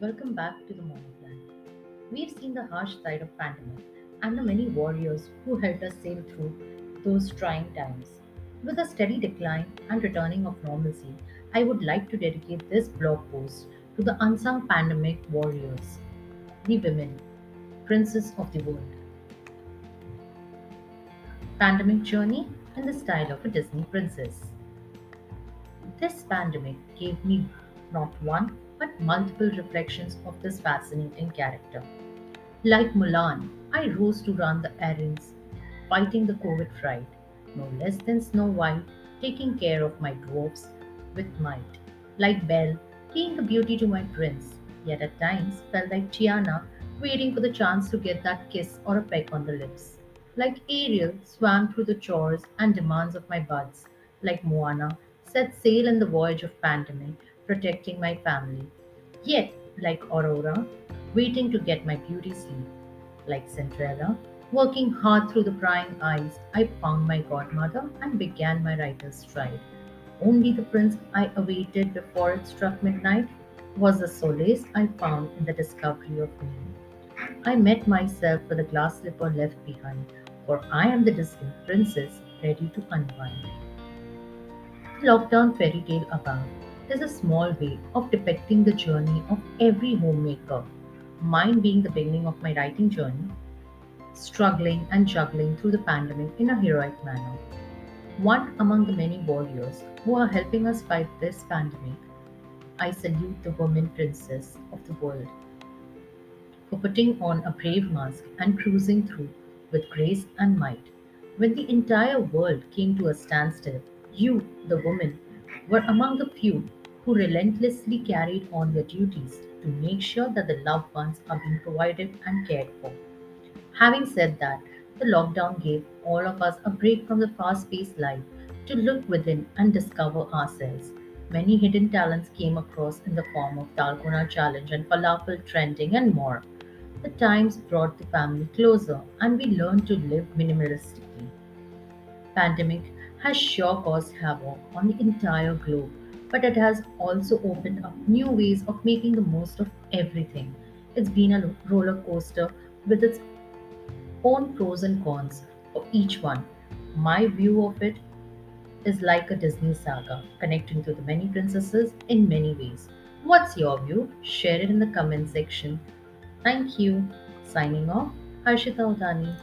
Welcome back to the Morning Plan. We've seen the harsh side of pandemic and the many warriors who helped us sail through those trying times. With a steady decline and returning of normalcy, I would like to dedicate this blog post to the unsung pandemic warriors, the women, princes of the world. Pandemic journey in the style of a Disney princess. This pandemic gave me not one but multiple reflections of this fascinating character. Like Mulan, I rose to run the errands, fighting the COVID fright, no less than Snow White, taking care of my dwarfs with might. Like Belle, being a beauty to my prince, yet at times felt like Tiana, waiting for the chance to get that kiss or a peck on the lips. Like Ariel, swam through the chores and demands of my buds. Like Moana, set sail in the voyage of pandemic, protecting my family. Yet, like Aurora, waiting to get my beauty sleep. Like Cinderella, working hard through the prying eyes, I found my godmother and began my writer's stride. Only the prince I awaited before it struck midnight was the solace I found in the discovery of me. I met myself with a glass slipper left behind, for I am the distant princess ready to unwind. Lockdown fairy tale above is a small way of depicting the journey of every homemaker, mine being the beginning of my writing journey, struggling and juggling through the pandemic in a heroic manner. One among the many warriors who are helping us fight this pandemic, I salute the woman princess of the world for putting on a brave mask and cruising through with grace and might. When the entire world came to a standstill, you, the woman, were among the few who relentlessly carried on their duties to make sure that the loved ones are being provided and cared for. Having said that, the lockdown gave all of us a break from the fast paced life to look within and discover ourselves. Many hidden talents came across in the form of Dalgona Challenge and Falafel Trending and more. The times brought the family closer and we learned to live minimalistically. Pandemic has sure caused havoc on the entire globe, but it has also opened up new ways of making the most of everything. It's been a roller coaster with its own pros and cons for each one. My view of it is like a Disney saga, connecting to the many princesses in many ways. What's your view? Share it in the comment section. Thank you. Signing off, Harshita Udani.